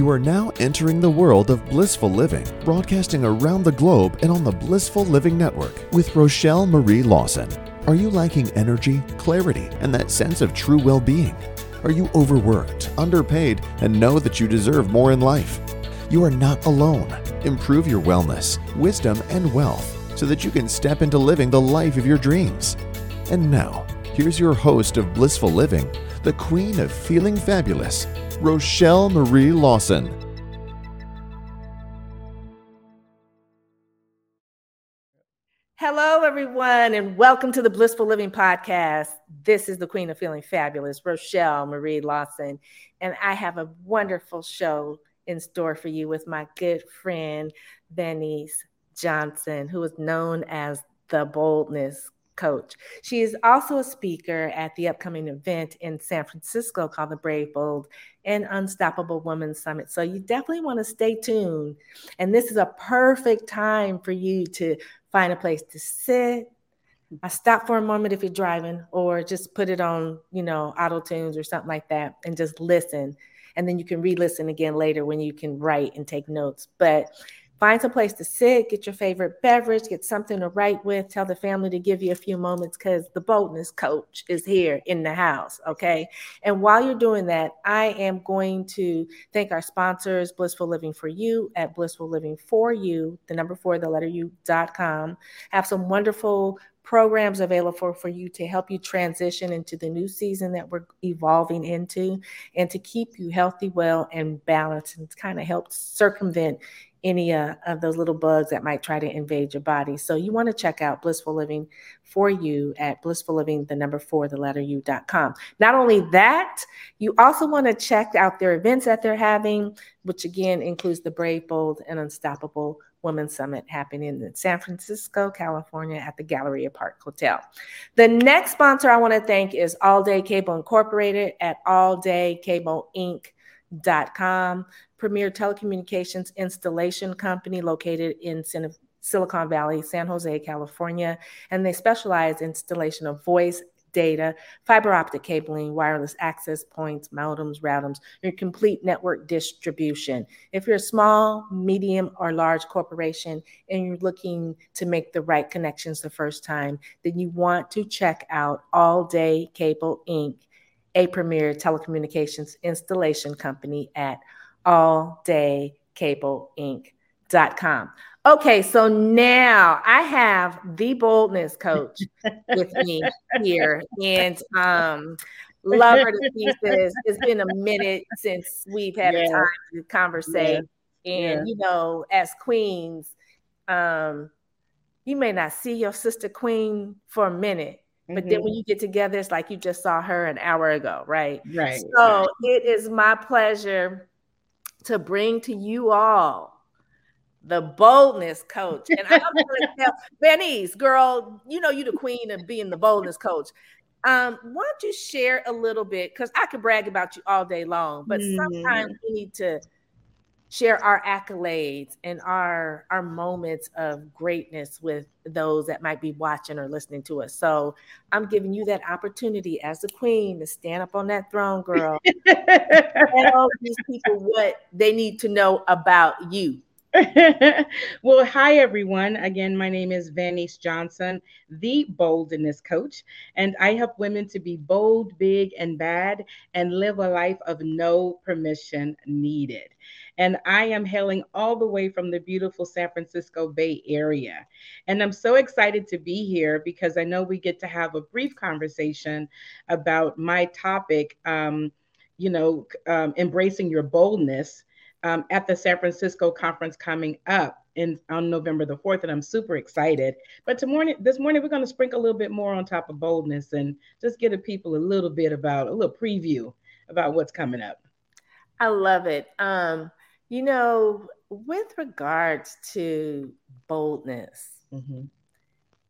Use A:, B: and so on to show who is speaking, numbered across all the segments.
A: You are now entering the world of blissful living, broadcasting around the globe and on the Blissful Living Network with Rochel Marie Lawson. Are you lacking energy, clarity, and that sense of true well being? Are you overworked, underpaid, and know that you deserve more in life? You are not alone. Improve your wellness, wisdom, and wealth so that you can step into living the life of your dreams. And now, here's your host of Blissful Living, the queen of feeling fabulous, Rochel Marie Lawson.
B: Hello, everyone, and welcome to the Blissful Living Podcast. This is the Queen of Feeling Fabulous, Rochel Marie Lawson, and I have a wonderful show in store for you with my good friend, Vaneese Johnson, who is known as the Boldness coach. She is also a speaker at the upcoming event in San Francisco called the Brave, Bold, and Unstoppable Women Summit. So you definitely want to stay tuned. And this is a perfect time for you to find a place to sit. I stop for a moment if you're driving, or just put it on, you know, auto tunes or something like that, and just listen. And then you can re-listen again later when you can write and take notes. But Find some place to sit, get your favorite beverage, get something to write with, tell the family to give you a few moments because the boldness coach is here in the house. Okay. And while you're doing that, I am going to thank our sponsors, Blissful Living for You at Blissful Living for You, the number four, the letter U.com. Have some wonderful programs available for you to help you transition into the new season that we're evolving into and to keep you healthy, well, and balanced and kind of help circumvent any uh, of those little bugs that might try to invade your body. So you want to check out Blissful Living for you at blissful living, the number four, the letter u.com. Not only that, you also want to check out their events that they're having, which again includes the Brave, Bold, and Unstoppable Women's Summit happening in San Francisco, California at the Galleria Park Hotel. The next sponsor I want to thank is All Day Cable Incorporated at All Day Cable Inc.com premier telecommunications installation company located in Silicon Valley, San Jose, California, and they specialize in installation of voice, data, fiber optic cabling, wireless access points, modems, routers, your complete network distribution. If you're a small, medium, or large corporation and you're looking to make the right connections the first time, then you want to check out All Day Cable Inc., a premier telecommunications installation company at alldaycableinc.com. Okay, so now I have the boldness coach with me here, and um, love her to pieces. It's been a minute since we've had yeah. a time to conversate, yeah. and yeah. you know, as queens, um, you may not see your sister queen for a minute, but then when mm-hmm. you get together, it's like you just saw her an hour ago, right?
C: Right.
B: So
C: right.
B: it is my pleasure to bring to you all the boldness coach. And I'm going to tell Vaneese girl, you know, you're the queen of being the boldness coach. Um, why don't you share a little bit? Because I could brag about you all day long, but mm. sometimes we need to share our accolades and our our moments of greatness with those that might be watching or listening to us. So I'm giving you that opportunity as the queen to stand up on that throne, girl. tell these people what they need to know about you.
C: well, hi everyone. Again, my name is Vaneese Johnson, the boldness coach, and I help women to be bold, big, and bad and live a life of no permission needed. And I am hailing all the way from the beautiful San Francisco Bay Area. And I'm so excited to be here because I know we get to have a brief conversation about my topic, um, you know, um, embracing your boldness um, at the San Francisco conference coming up in on November the 4th, and I'm super excited. But to morning, this morning, we're going to sprinkle a little bit more on top of boldness and just give the people a little bit about a little preview about what's coming up.
B: I love it. Um, you know, with regards to boldness mm-hmm.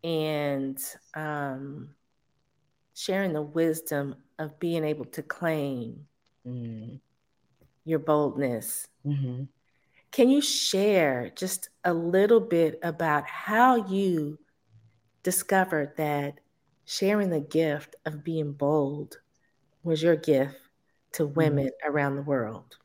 B: and um, sharing the wisdom of being able to claim mm your boldness. Mm-hmm. Can you share just a little bit about how you discovered that sharing the gift of being bold was your gift to mm-hmm. women mm-hmm. around the world?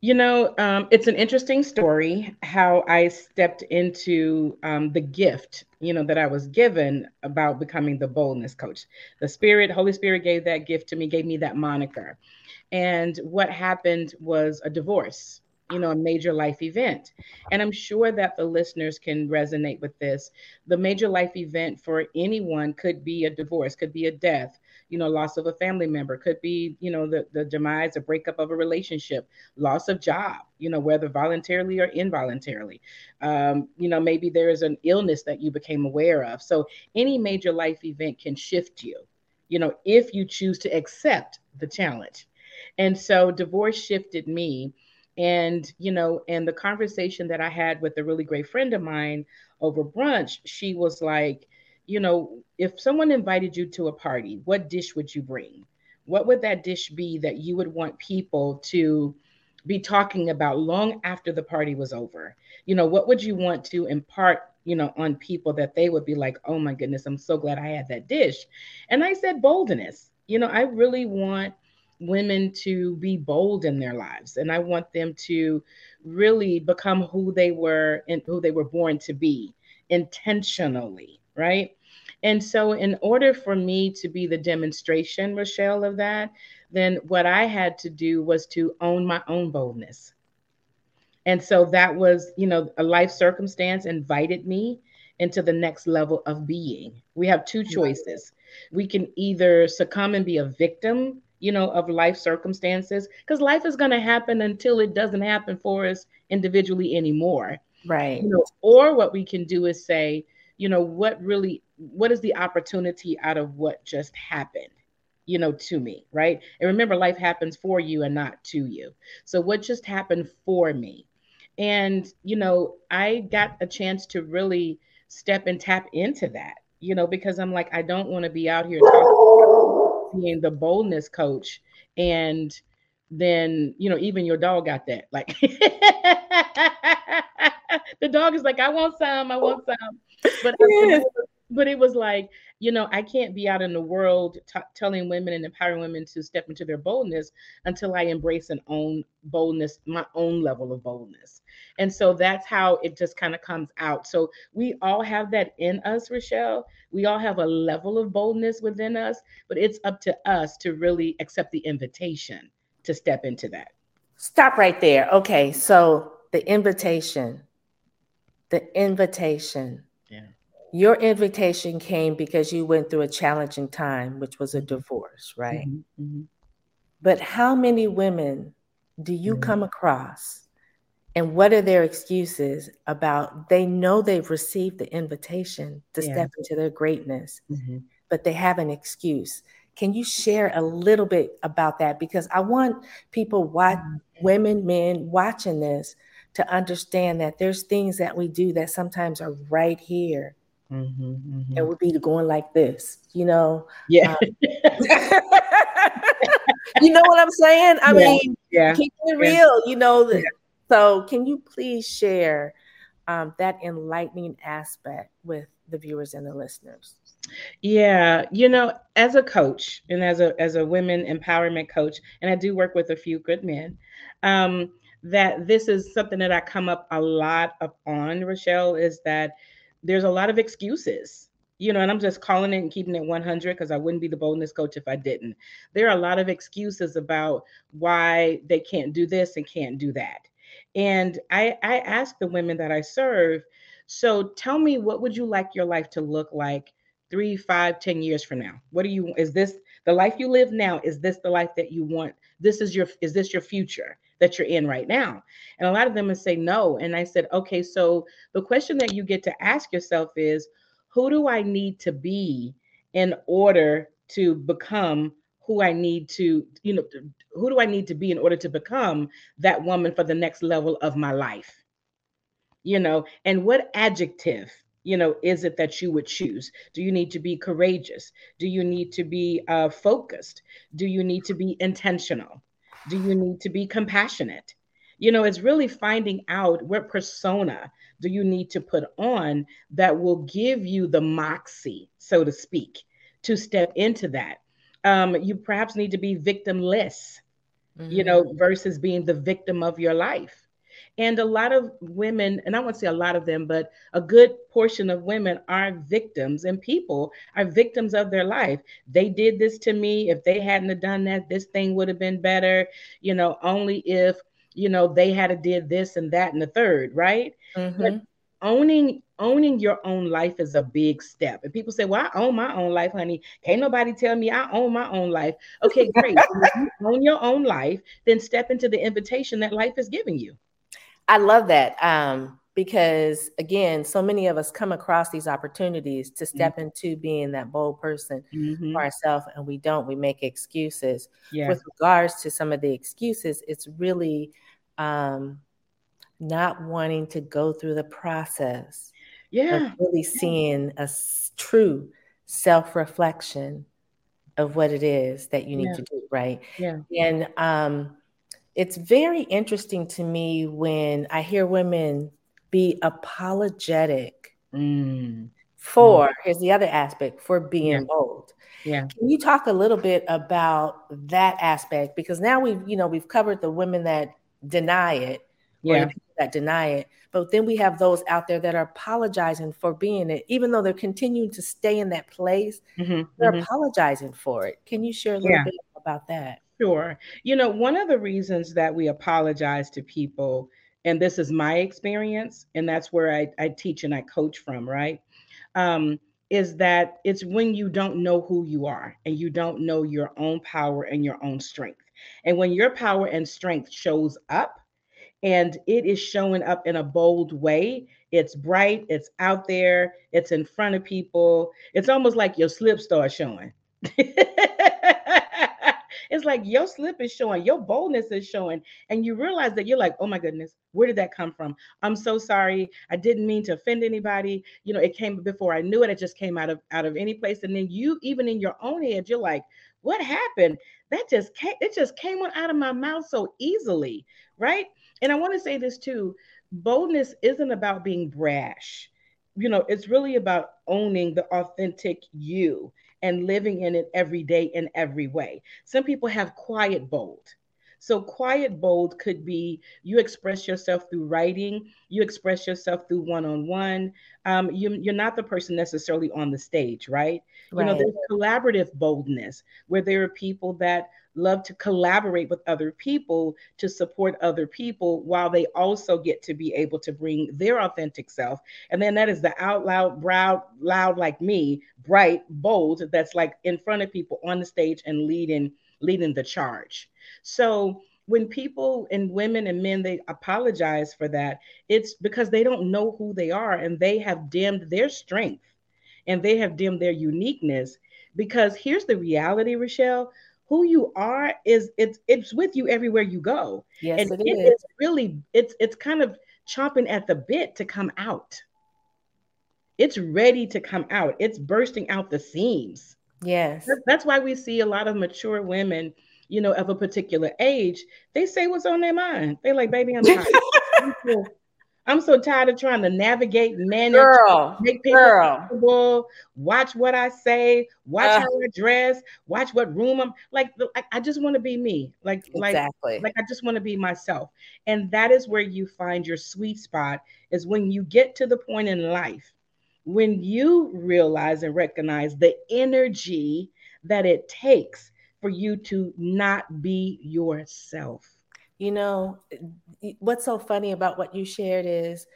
C: You know, um, it's an interesting story how I stepped into um, the gift, you know, that I was given about becoming the boldness coach. The Spirit, Holy Spirit gave that gift to me, gave me that moniker. And what happened was a divorce, you know, a major life event. And I'm sure that the listeners can resonate with this. The major life event for anyone could be a divorce, could be a death, you know, loss of a family member, could be, you know, the, the demise or breakup of a relationship, loss of job, you know, whether voluntarily or involuntarily. Um, you know, maybe there is an illness that you became aware of. So any major life event can shift you, you know, if you choose to accept the challenge. And so divorce shifted me. And, you know, and the conversation that I had with a really great friend of mine over brunch, she was like, you know, if someone invited you to a party, what dish would you bring? What would that dish be that you would want people to be talking about long after the party was over? You know, what would you want to impart, you know, on people that they would be like, oh my goodness, I'm so glad I had that dish. And I said, boldness. You know, I really want women to be bold in their lives and I want them to really become who they were and who they were born to be intentionally right? And so, in order for me to be the demonstration, Rochel, of that, then what I had to do was to own my own boldness. And so that was, you know, a life circumstance invited me into the next level of being. We have two choices. We can either succumb and be a victim, you know, of life circumstances, because life is going to happen until it doesn't happen for us individually anymore.
B: Right.
C: You know, or what we can do is say, you know what really what is the opportunity out of what just happened you know to me right and remember life happens for you and not to you so what just happened for me and you know i got a chance to really step and tap into that you know because i'm like i don't want to be out here talking being the boldness coach and then you know even your dog got that like the dog is like i want some i want some. But but it was like you know i can't be out in the world t- telling women and empowering women to step into their boldness until i embrace an own boldness my own level of boldness and so that's how it just kind of comes out so we all have that in us rochel we all have a level of boldness within us but it's up to us to really accept the invitation to step into that
B: stop right there okay so the invitation the invitation your invitation came because you went through a challenging time, which was a mm-hmm. divorce, right? Mm-hmm, mm-hmm. But how many women do you mm-hmm. come across and what are their excuses about they know they've received the invitation to yeah. step into their greatness, mm-hmm. but they have an excuse? Can you share a little bit about that? Because I want people, watch, mm-hmm. women, men watching this, to understand that there's things that we do that sometimes are right here Mm-hmm, mm-hmm. It would be going like this, you know.
C: Yeah. Um,
B: you know what I'm saying? I yeah. mean, yeah. keep it real, yeah. you know. Yeah. So, can you please share um, that enlightening aspect with the viewers and the listeners?
C: Yeah, you know, as a coach and as a as a women empowerment coach, and I do work with a few good men. Um, that this is something that I come up a lot on, Rochel, is that there's a lot of excuses you know, and I'm just calling it and keeping it 100 because I wouldn't be the boldness coach if I didn't. There are a lot of excuses about why they can't do this and can't do that. And I, I ask the women that I serve, so tell me, what would you like your life to look like three, five, ten years from now? What do you, is this the life you live now? Is this the life that you want? This is your, is this your future? that you're in right now? And a lot of them would say no. And I said, okay, so the question that you get to ask yourself is, who do I need to be in order to become who I need to, you know, who do I need to be in order to become that woman for the next level of my life? You know, and what adjective, you know, is it that you would choose? Do you need to be courageous? Do you need to be uh, focused? Do you need to be intentional? Do you need to be compassionate? You know, it's really finding out what persona do you need to put on that will give you the moxie, so to speak, to step into that. Um, you perhaps need to be victimless. mm-hmm. you know, versus being the victim of your life. And a lot of women, and I won't say a lot of them, but a good portion of women are victims, and people are victims of their life. They did this to me. If they hadn't have done that, this thing would have been better. You know, only if you know they had to did this and that and the third, right? Mm-hmm. But owning owning your own life is a big step. And people say, "Well, I own my own life, honey. Can't nobody tell me I own my own life." Okay, great. you own your own life, then step into the invitation that life is giving you.
B: I love that um, because, again, so many of us come across these opportunities to step mm-hmm. into being that bold person mm-hmm. for ourselves, and we don't. We make excuses. Yeah. With regards to some of the excuses, it's really um, not wanting to go through the process.
C: Yeah.
B: really seeing a true self reflection of what it is that you need yeah. to do, right?
C: Yeah.
B: And um, it's very interesting to me when I hear women be apologetic mm. for, mm. here's the other aspect, for being yeah. bold.
C: Yeah.
B: Can you talk a little bit about that aspect? Because now we've, you know, we've covered the women that deny it,
C: yeah.
B: That deny it. But then we have those out there that are apologizing for being it, even though they're continuing to stay in that place. Mm-hmm. They're mm-hmm. apologizing for it. Can you share a little yeah. bit about that?
C: Sure. You know, one of the reasons that we apologize to people, and this is my experience, and that's where I, I teach and I coach from, right? Um, is that it's when you don't know who you are and you don't know your own power and your own strength. And when your power and strength shows up and it is showing up in a bold way, it's bright, it's out there, it's in front of people. It's almost like your slip starts showing. It's like your slip is showing, your boldness is showing, and you realize that you're like, oh my goodness, where did that come from? I'm so sorry. I didn't mean to offend anybody. You know, it came before I knew it. It just came out of out of any place. And then you, even in your own head, you're like, what happened? That just came, it just came out of my mouth so easily, right? And I want to say this too. Boldness isn't about being brash you know, it's really about owning the authentic you and living in it every day in every way. Some people have quiet bold. So, quiet bold could be you express yourself through writing, you express yourself through one on one. You're not the person necessarily on the stage, right? right? You know, there's collaborative boldness where there are people that love to collaborate with other people to support other people while they also get to be able to bring their authentic self. And then that is the out loud, proud, loud like me, bright, bold, that's like in front of people on the stage and leading leading the charge. So when people and women and men they apologize for that, it's because they don't know who they are and they have dimmed their strength and they have dimmed their uniqueness. Because here's the reality, Rochel who you are is it's it's with you everywhere you go.
B: Yes,
C: and
B: it, it is.
C: is really it's it's kind of chomping at the bit to come out. It's ready to come out. It's bursting out the seams.
B: Yes.
C: That's why we see a lot of mature women, you know, of a particular age. They say what's on their mind. They're like, baby, I'm tired. I'm so tired of trying to navigate, manage,
B: girl,
C: make people girl. comfortable, watch what I say, watch uh, how I dress, watch what room I'm like. I, I just want to be me, like
B: exactly,
C: like like I just want to be myself, and that is where you find your sweet spot. Is when you get to the point in life when you realize and recognize the energy that it takes for you to not be yourself.
B: You know, what's so funny about what you shared is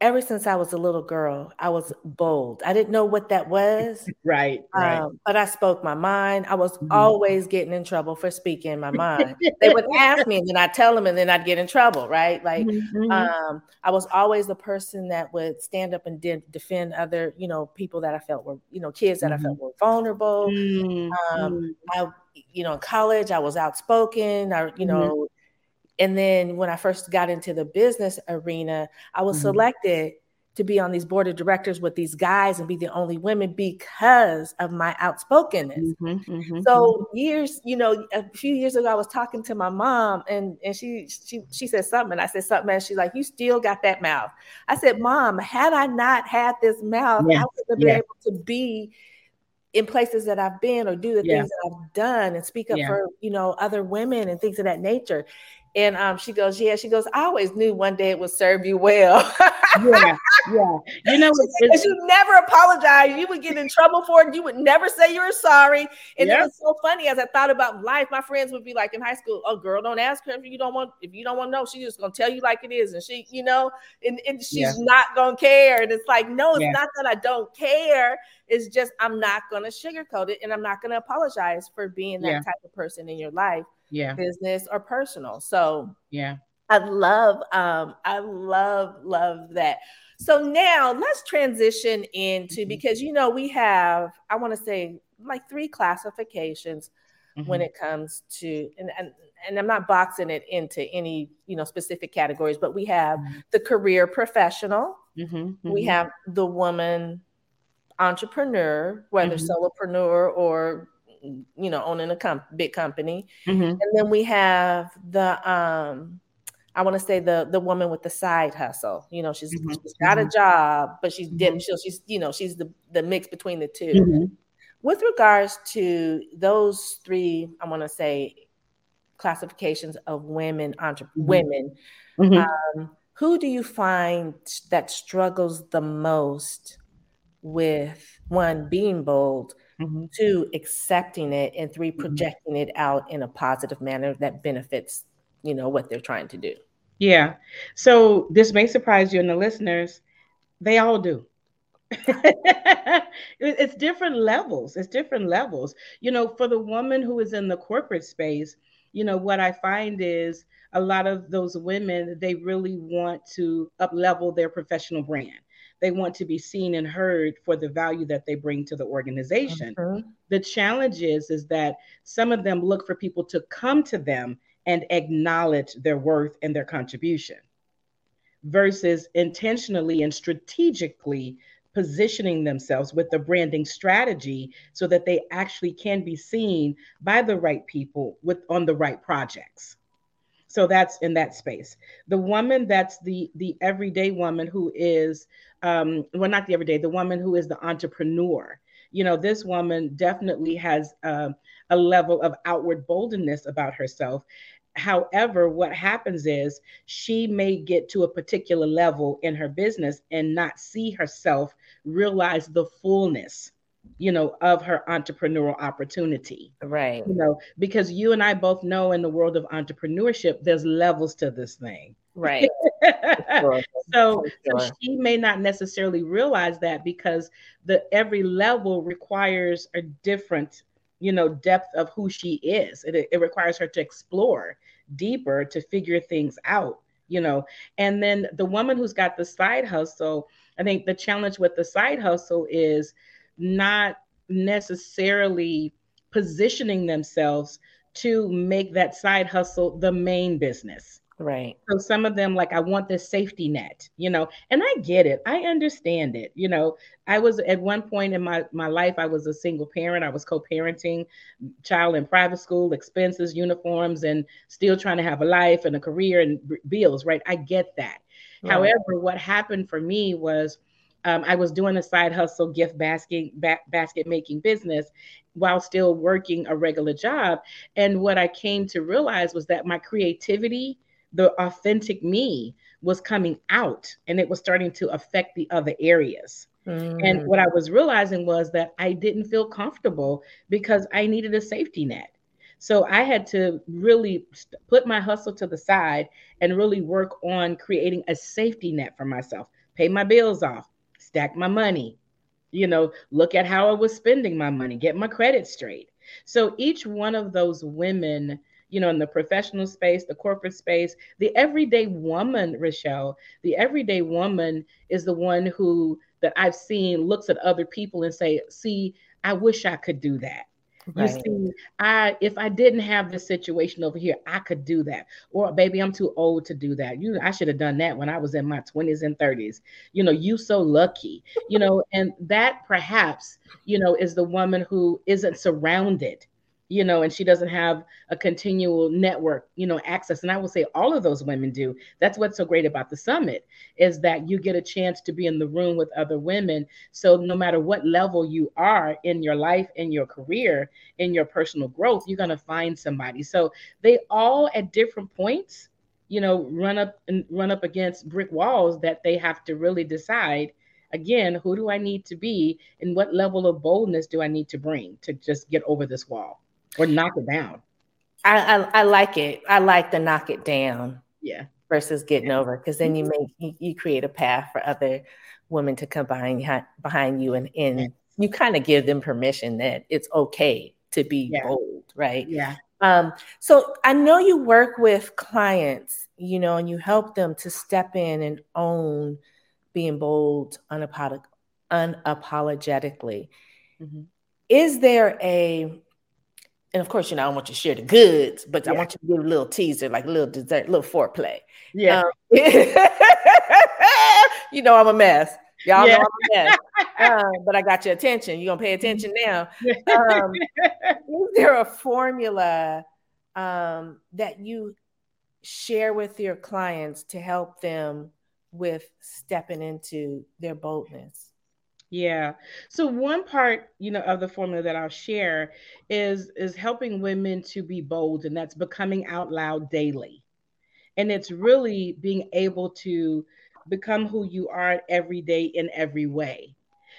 B: ever since I was a little girl, I was bold. I didn't know what that was.
C: right. right. Um,
B: but I spoke my mind. I was mm-hmm. always getting in trouble for speaking my mind. they would ask me and then I'd tell them and then I'd get in trouble. Right. Like mm-hmm. um, I was always the person that would stand up and de- defend other, you know, people that I felt were, you know, kids that mm-hmm. I felt mm-hmm. were vulnerable. Mm-hmm. Um, I, you know, in college, I was outspoken. I, you mm-hmm. know, and then when I first got into the business arena, I was mm-hmm. selected to be on these board of directors with these guys and be the only women because of my outspokenness. Mm-hmm, mm-hmm, so mm-hmm. years, you know, a few years ago, I was talking to my mom and and she she she said something. And I said something, and she's like, "You still got that mouth." I said, "Mom, had I not had this mouth. I wouldn't have been able to be." in places that I've been or do the yeah. things that I've done and speak up yeah. for, you know, other women and things of that nature. And um, she goes, yeah. She goes, I always knew one day it would serve you well.
C: yeah, yeah. You know,
B: because you never apologize. You would get in trouble for it. You would never say you were sorry. And yep. it was so funny as I thought about life. My friends would be like in high school, "Oh, girl, don't ask her if you don't want. If you don't want to know, she's just gonna tell you like it is." And she, you know, and, and she's yeah. not gonna care. And it's like, no, it's yeah. not that I don't care. It's just I'm not gonna sugarcoat it, and I'm not gonna apologize for being that yeah. type of person in your life
C: yeah
B: business or personal so
C: yeah
B: i love um i love love that so now let's transition into mm-hmm. because you know we have i want to say like three classifications mm-hmm. when it comes to and, and and i'm not boxing it into any you know specific categories but we have mm-hmm. the career professional mm-hmm. we mm-hmm. have the woman entrepreneur whether mm-hmm. solopreneur or you know, owning a com- big company. Mm-hmm. And then we have the um I want to say the the woman with the side hustle. You know, she's mm-hmm. she's got mm-hmm. a job, but she's mm mm she's you know, she's the the mix between the 2 mm-hmm. With regards to those three, I want to say classifications of women entre- mm-hmm. women. Mm-hmm. Um, who do you find that struggles the most with one being bold mm-hmm. two accepting it and 3 mm-hmm. projecting mm-hmm. it out in a positive manner that benefits you know what they're trying to do
C: yeah so this may surprise you and the listeners they all do it's different levels it's different levels you know for the woman who is in the corporate space you know what i find is a lot of those women they really want to up level their professional brand they want to be seen and heard for the value that they bring to the organization. Mm-hmm. The challenge is, is that some of them look for people to come to them and acknowledge their worth and their contribution versus intentionally and strategically positioning themselves with the branding strategy so that they actually can be seen by the right people with on the right projects so that's in that space. The woman that's the the everyday woman who is um well not the everyday the woman who is the entrepreneur. You know this woman definitely has uh, a level of outward boldness about herself. However what happens is she may get to a particular level in her business and not see herself realize the fullness you know, of her entrepreneurial opportunity.
B: Right.
C: You know, because you and I both know in the world of entrepreneurship, there's levels to this thing.
B: Right.
C: sure. so, sure. so she may not necessarily realize that because the every level requires a different, you know, depth of who she is. It, it requires her to explore deeper to figure things out, you know. And then the woman who's got the side hustle, I think the challenge with the side hustle is not necessarily positioning themselves to make that side hustle the main business.
B: Right.
C: So some of them like I want this safety net, you know, and I get it. I understand it. You know, I was at one point in my my life I was a single parent. I was co-parenting child in private school, expenses, uniforms and still trying to have a life and a career and bills, right? I get that. Right. However, what happened for me was um, I was doing a side hustle gift basket ba- basket making business while still working a regular job. And what I came to realize was that my creativity, the authentic me, was coming out and it was starting to affect the other areas. Mm. And what I was realizing was that I didn't feel comfortable because I needed a safety net. So I had to really put my hustle to the side and really work on creating a safety net for myself, pay my bills off, stack my money, you know, look at how I was spending my money, get my credit straight. So each one of those women, you know, in the professional space, the corporate space, the everyday woman, Rochel, the everyday woman is the one who that I've seen looks at other people and say, see, I wish I could do that. Right. You see, I if I didn't have this situation over here, I could do that. Or baby, I'm too old to do that. You I should have done that when I was in my 20s and 30s. You know, you so lucky. You know, and that perhaps, you know, is the woman who isn't surrounded you know, and she doesn't have a continual network, you know, access. And I will say all of those women do. That's what's so great about the summit is that you get a chance to be in the room with other women. So no matter what level you are in your life, in your career, in your personal growth, you're going to find somebody. So they all at different points, you know, run up and run up against brick walls that they have to really decide again, who do I need to be and what level of boldness do I need to bring to just get over this wall? Or knock it down.
B: I, I, I like it. I like the knock it down.
C: Yeah.
B: Versus getting yeah. over, because then you make you, you, create a path for other women to come behind behind you, and and yeah. you kind of give them permission that it's okay to be yeah. bold, right?
C: Yeah.
B: Um, so I know you work with clients, you know, and you help them to step in and own being bold unapolog- unapologetically. Mm-hmm. Is there a and of course, you know, I want you to share the goods, but yeah. I want you to give a little teaser, like a little dessert, a little foreplay.
C: Yeah. Um,
B: you know, I'm a mess. Y'all yeah. know I'm a mess. Um, but I got your attention. You're gonna pay attention now. Um, is there a formula um, that you share with your clients to help them with stepping into their boldness?
C: Yeah. So one part, you know, of the formula that I'll share is is helping women to be bold and that's becoming out loud daily. And it's really being able to become who you are every day in every way.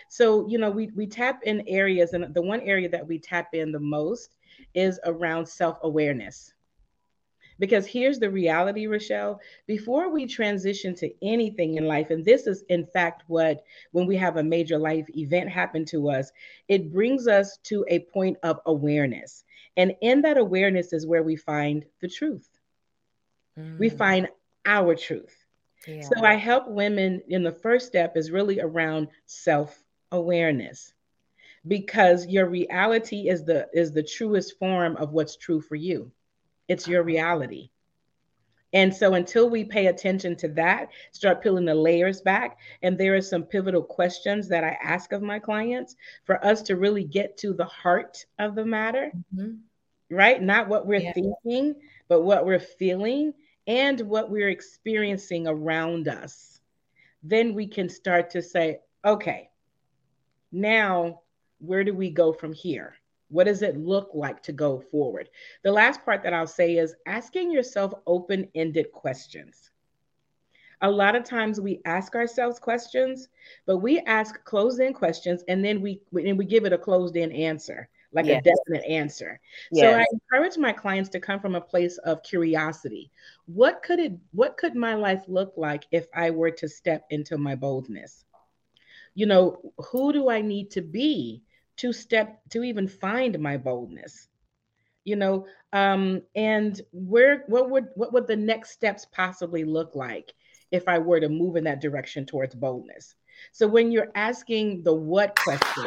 C: So, you know, we we tap in areas and the one area that we tap in the most is around self-awareness. Because here's the reality, Rochel. Before we transition to anything in life, and this is in fact what, when we have a major life event happen to us, it brings us to a point of awareness. And in that awareness is where we find the truth. Mm. We find our truth. Yeah. So I help women in the first step is really around self awareness because your reality is the is the truest form of what's true for you it's your reality. And so until we pay attention to that, start peeling the layers back, and there are some pivotal questions that I ask of my clients for us to really get to the heart of the matter, mm-hmm. right? Not what we're yeah. thinking, but what we're feeling and what we're experiencing around us. Then we can start to say, okay, now where do we go from here? What does it look like to go forward? The last part that I'll say is asking yourself open ended questions. A lot of times we ask ourselves questions, but we ask closed in questions and then we and we give it a closed in answer, like yes. a definite answer. Yes. So I encourage my clients to come from a place of curiosity. What could it what could my life look like if I were to step into my boldness? You know, who do I need to be to step to even find my boldness you know um and where what would what would the next steps possibly look like if i were to move in that direction towards boldness? So when you're asking the what question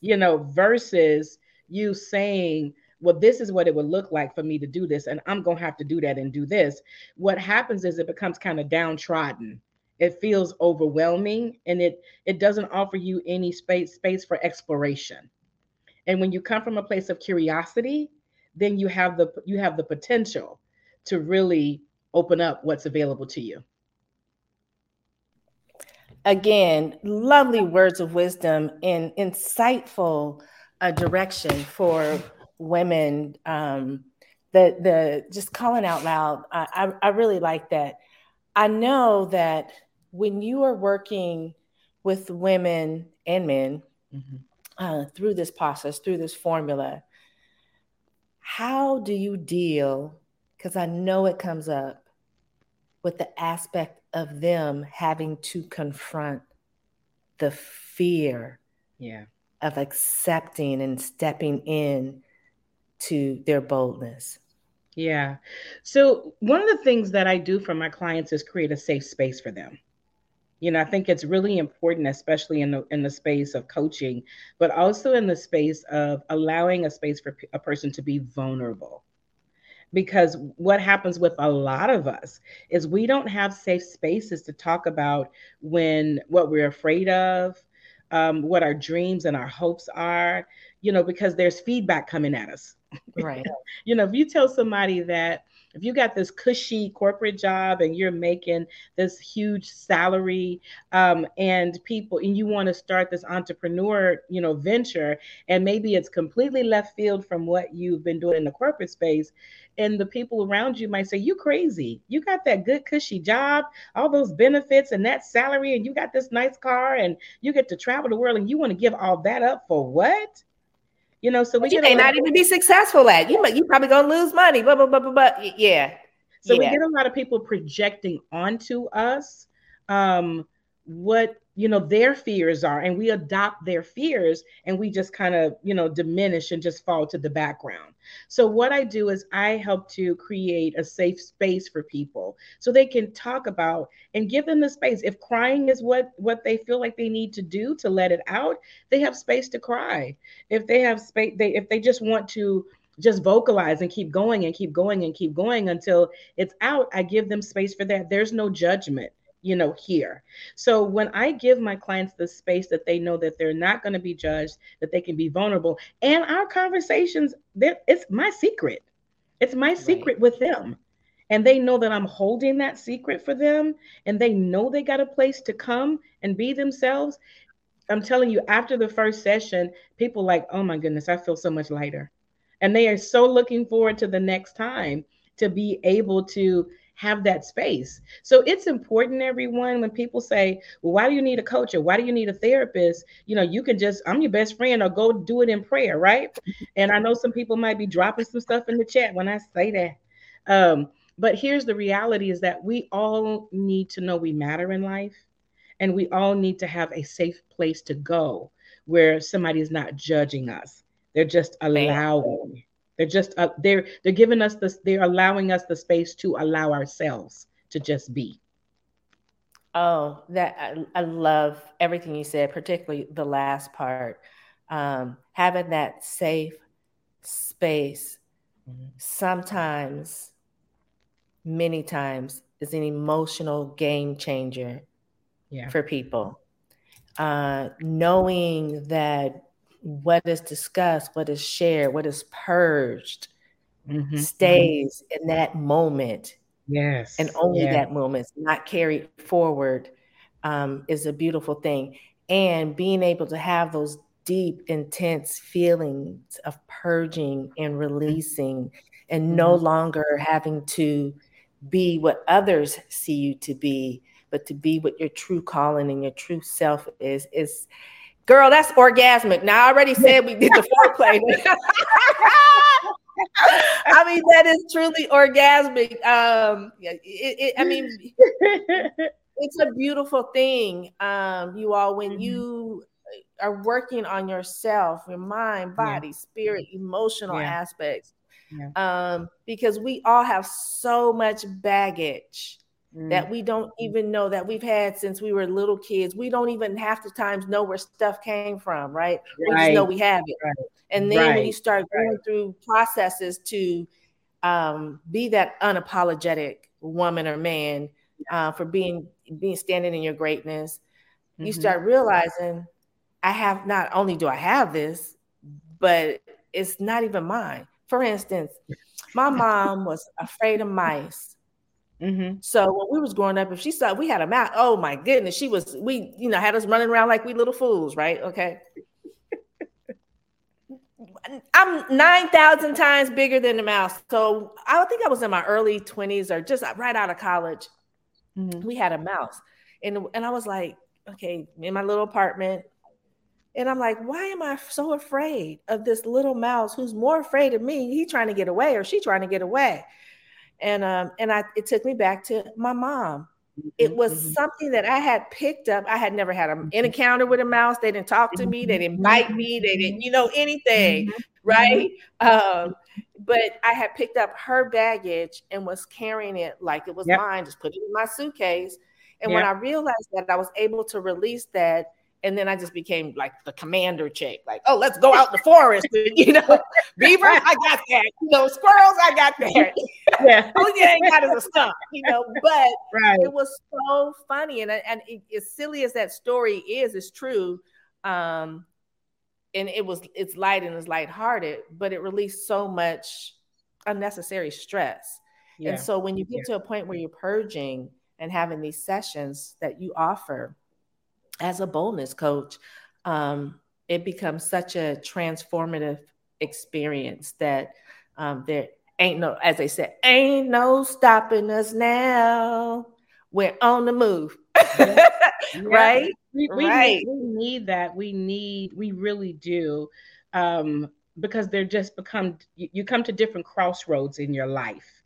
C: you know versus you saying well this is what it would look like for me to do this and i'm going to have to do that and do this what happens is it becomes kind of downtrodden it feels overwhelming and it it doesn't offer you any space space for exploration. And when you come from a place of curiosity then you have the you have the potential to really open up what's available to you.
B: Again lovely words of wisdom and insightful uh, direction for women um, the the just calling out loud. I, I, I really like that. I know that when you are working with women and men mm-hmm. uh, through this process, through this formula, how do you deal? Because I know it comes up with the aspect of them having to confront the fear
C: yeah.
B: of accepting and stepping in to their boldness.
C: Yeah. So, one of the things that I do for my clients is create a safe space for them you know i think it's really important especially in the in the space of coaching but also in the space of allowing a space for a person to be vulnerable because what happens with a lot of us is we don't have safe spaces to talk about when what we're afraid of um, what our dreams and our hopes are you know, because there's feedback coming at us.
B: Right.
C: you know, if you tell somebody that if you got this cushy corporate job and you're making this huge salary um, and people and you want to start this entrepreneur you know venture and maybe it's completely left field from what you've been doing in the corporate space and the people around you might say you crazy. You got that good cushy job all those benefits and that salary and you got this nice car and you get to travel the world and you want to give all that up for what you know, so we
B: you may not even be successful at. You you probably gonna lose money. Blah blah blah blah blah. Yeah.
C: So
B: yeah.
C: we get a lot of people projecting onto us um, what you know their fears are and we adopt their fears and we just kind of you know diminish and just fall to the background. So what i do is i help to create a safe space for people so they can talk about and give them the space. If crying is what what they feel like they need to do to let it out they have space to cry. If they have space they if they just want to just vocalize and keep going and keep going and keep going until it's out i give them space for that. There's no judgment you know here. So when i give my clients the space that they know that they're not going to be judged that they can be vulnerable and our conversations it's my secret. It's my secret right. with them. And they know that i'm holding that secret for them and they know they got a place to come and be themselves. I'm telling you after the first session people like oh my goodness i feel so much lighter. And they are so looking forward to the next time to be able to have that space. So it's important, everyone, when people say, Well, why do you need a coach or why do you need a therapist? You know, you can just, I'm your best friend or go do it in prayer, right? And I know some people might be dropping some stuff in the chat when I say that. Um, but here's the reality is that we all need to know we matter in life and we all need to have a safe place to go where somebody is not judging us. They're just allowing they're just uh, they're they're giving us this. They're allowing us the space to allow ourselves to just be.
B: Oh, that I, I love everything you said, particularly the last part. Um, having that safe space, mm-hmm. sometimes, many times, is an emotional game changer yeah. for people. Uh, knowing that what is discussed, what is shared, what is purged mm-hmm. stays mm-hmm. in that moment.
C: Yes.
B: And only that moment, not carried forward, um, is a beautiful thing. And being able to have those deep, intense feelings of purging and releasing, and mm-hmm. no longer having to be what others see you to be, but to be what your true calling and your true self is, is Girl, that's orgasmic. Now I already said we did the foreplay. I mean, that is truly orgasmic. Um, it, it, I mean, it's a beautiful thing, um, you all, when mm-hmm. you are working on yourself, your mind, body, yeah. spirit, emotional yeah. aspects. Um, because we all have so much baggage mm. that we don't even know that we've had since we were little kids. We don't even half the times know where stuff came from, right? right. We just know we have it. Right. And then right. when you start going through processes to um, be that unapologetic woman or man uh, for being being standing in your greatness, mm-hmm. you start realizing I have not only do I have this, but it's not even mine. For instance, my mom was afraid of mice Mm-hmm. So when we was growing up, if she saw we had a mouse, oh my goodness, she was we you know had us running around like we little fools, right? Okay. I'm nine thousand times bigger than the mouse, so I think I was in my early twenties or just right out of college. Mm-hmm. We had a mouse, and and I was like, okay, in my little apartment, and I'm like, why am I so afraid of this little mouse who's more afraid of me? He trying to get away, or she trying to get away? And um and I it took me back to my mom. It mm-hmm, was mm-hmm. something that I had picked up. I had never had a, an mm-hmm. encounter with a mouse. They didn't talk to me. They didn't bite me. They didn't, you know, anything, right? Um, but I had picked up her baggage and was carrying it like it was yep. mine. Just put it in my suitcase. And yep. when I realized that I was able to release that and then I just became like the commander chick, like, oh, let's go out in the forest, and, you know, beaver, I got that, you know, squirrels, I got that. Yeah, only thing I ain't got is a skunk, you know. But right. it was so funny, and and it, as silly as that story is, it's true. Um, and it was it's light and it's lighthearted, but it released so much unnecessary stress. Yeah. And so when you get yeah. to a point where you're purging and having these sessions that you offer as a boldness coach, um, it becomes such a transformative experience that um, there ain't no, as they said, ain't no stopping us now. We're on the move.
C: Yeah. right? We, we, right. Need, we need that. We need, we really do. Um, because they're just become, you, you come to different crossroads in your life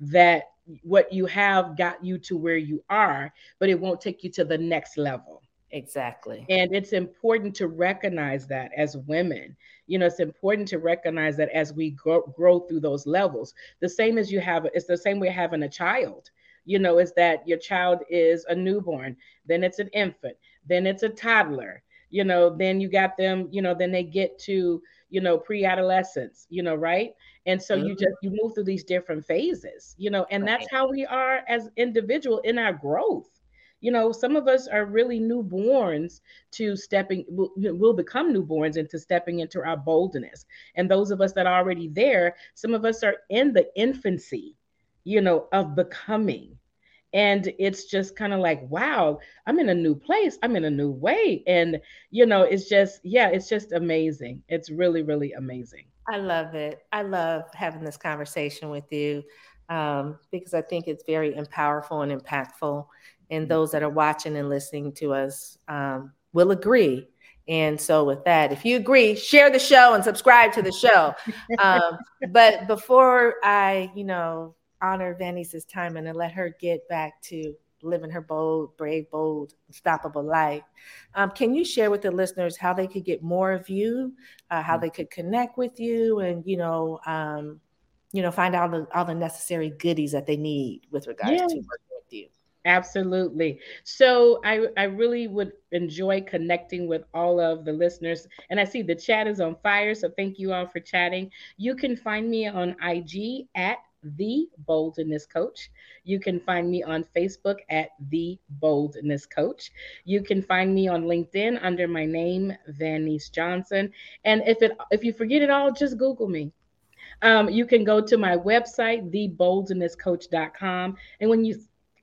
C: that what you have got you to where you are, but it won't take you to the next level.
B: Exactly.
C: And it's important to recognize that as women. You know, it's important to recognize that as we grow, grow through those levels. The same as you have, it's the same way having a child. You know, is that your child is a newborn, then it's an infant, then it's a toddler. You know, then you got them, you know, then they get to, you know, pre-adolescence, you know, right? And so mm-hmm. you just you move through these different phases, you know, and that's how we are as individual in our growth you know some of us are really newborns to stepping will we'll become newborns into stepping into our boldness. And those of us that are already there some of us are in the infancy you know of becoming. And it's just kind of like wow i'm in a new place. I'm in a new way. And you know it's just yeah it's just amazing. It's really really amazing.
B: I love it. I love having this conversation with you um, because i think it's very powerful and impactful and mm-hmm. those that are watching and listening to us um, will agree. And so, with that, if you agree, share the show and subscribe to the show. Um, but before I, you know, honor Vaneese's time and let her get back to living her bold, brave, bold, unstoppable life, um, can you share with the listeners how they could get more of you, uh, how mm-hmm. they could connect with you, and you know, um, you know, find out all the all the necessary goodies that they need with regards yeah. to you.
C: Absolutely. So I, I really would enjoy connecting with all of the listeners. And I see the chat is on fire. So thank you all for chatting. You can find me on IG at the boldness coach you can find me on facebook at the boldness coach you can find me on linkedin under my name vaneese johnson and if it if you forget it all just google me um, you can go to my website theboldnesscoach.com and when you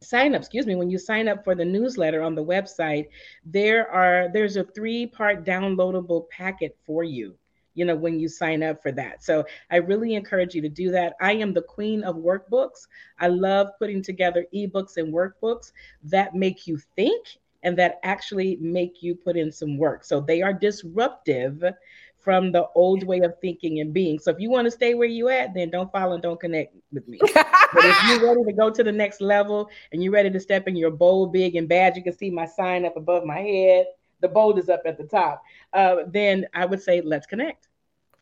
C: sign up excuse me when you sign up for the newsletter on the website there are there's a three part downloadable packet for you you know when you sign up for that. So i really encourage you to do that. I am the queen of workbooks. I love putting together ebooks and workbooks that make you think and that actually make you put in some work. So they are disruptive from the old way of thinking and being. So if you want to stay where you at, then don't follow and don't connect with me. but if you're ready to go to the next level and you're ready to step in your bold, big, and bad, you can see my sign up above my head. The bold is up at the top. Uh, then I would say let's connect.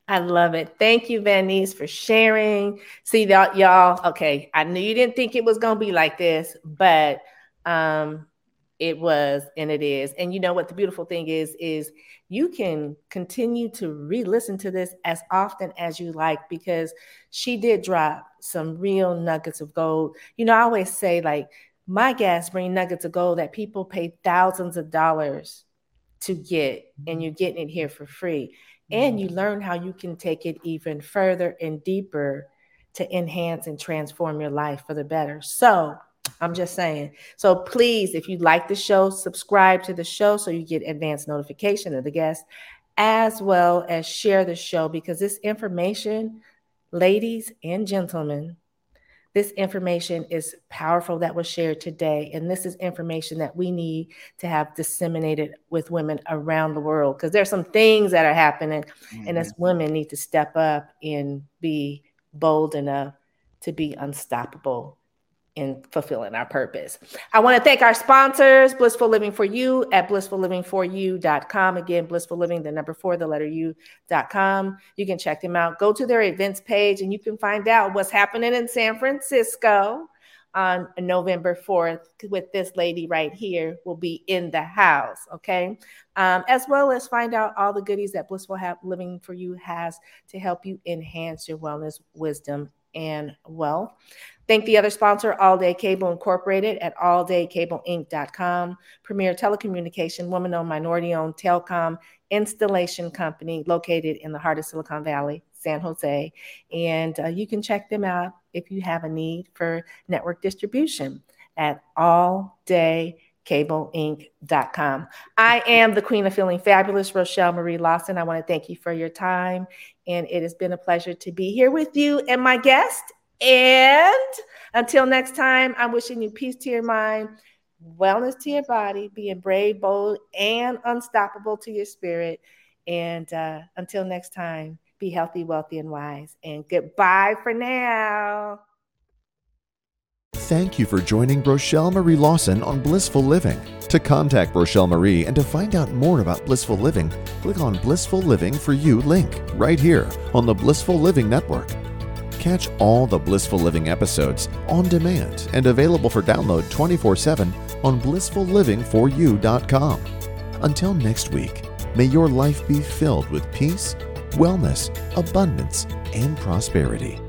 B: I love it. Thank you, Vaneese, for sharing. See y'all. Okay, I knew you didn't think it was gonna be like this, but um, it was and it is. And you know what the beautiful thing is is you can continue to re-listen to this as often as you like because she did drop some real nuggets of gold. You know, I always say like my gas bring nuggets of gold that people pay thousands of dollars to get and mm-hmm. you're getting it here for free. And you mm-hmm. learn how you can take it even further and deeper to enhance and transform your life for the better. So, I'm just saying. So please, if you like the show, subscribe to the show so you get advanced notification of the guests, as well as share the show because this information, ladies and gentlemen, this information is powerful that was shared today. And this is information that we need to have disseminated with women around the world because there's some things that are happening. Mm-hmm. And as mm-hmm. women need to step up and be bold enough to be unstoppable in fulfilling our purpose. I want to thank our sponsors, Blissful Living for You at blissfullivingforyou.com. Again, Blissful Living, the number four, the letter U.com. You can check them out. Go to their events page and you can find out what's happening in San Francisco on November 4th with this lady right here will be in the house, okay? Um, as well as find out all the goodies that Blissful Living for You has to help you enhance your wellness, wisdom, and well. Thank the other sponsor, All Day Cable Incorporated at alldaycableinc.com, premier telecommunication, woman owned, minority owned telecom installation company located in the heart of Silicon Valley, San Jose. And uh, you can check them out if you have a need for network distribution at alldaycableinc.com. I am the queen of feeling fabulous, Rochel Marie Lawson. I want to thank you for your time. And it has been a pleasure to be here with you and my guest. And until next time, I'm wishing you peace to your mind, wellness to your body, being brave, bold, and unstoppable to your spirit. And uh, until next time, be healthy, wealthy, and wise. And goodbye for now.
A: Thank you for joining Rochel Marie Lawson on Blissful Living. To contact Rochelle Marie and to find out more about Blissful Living, click on Blissful Living for You link right here on the Blissful Living Network. Catch all the Blissful Living episodes on demand and available for download 24 7 on blissfullivingforyou.com. Until next week, may your life be filled with peace, wellness, abundance, and prosperity.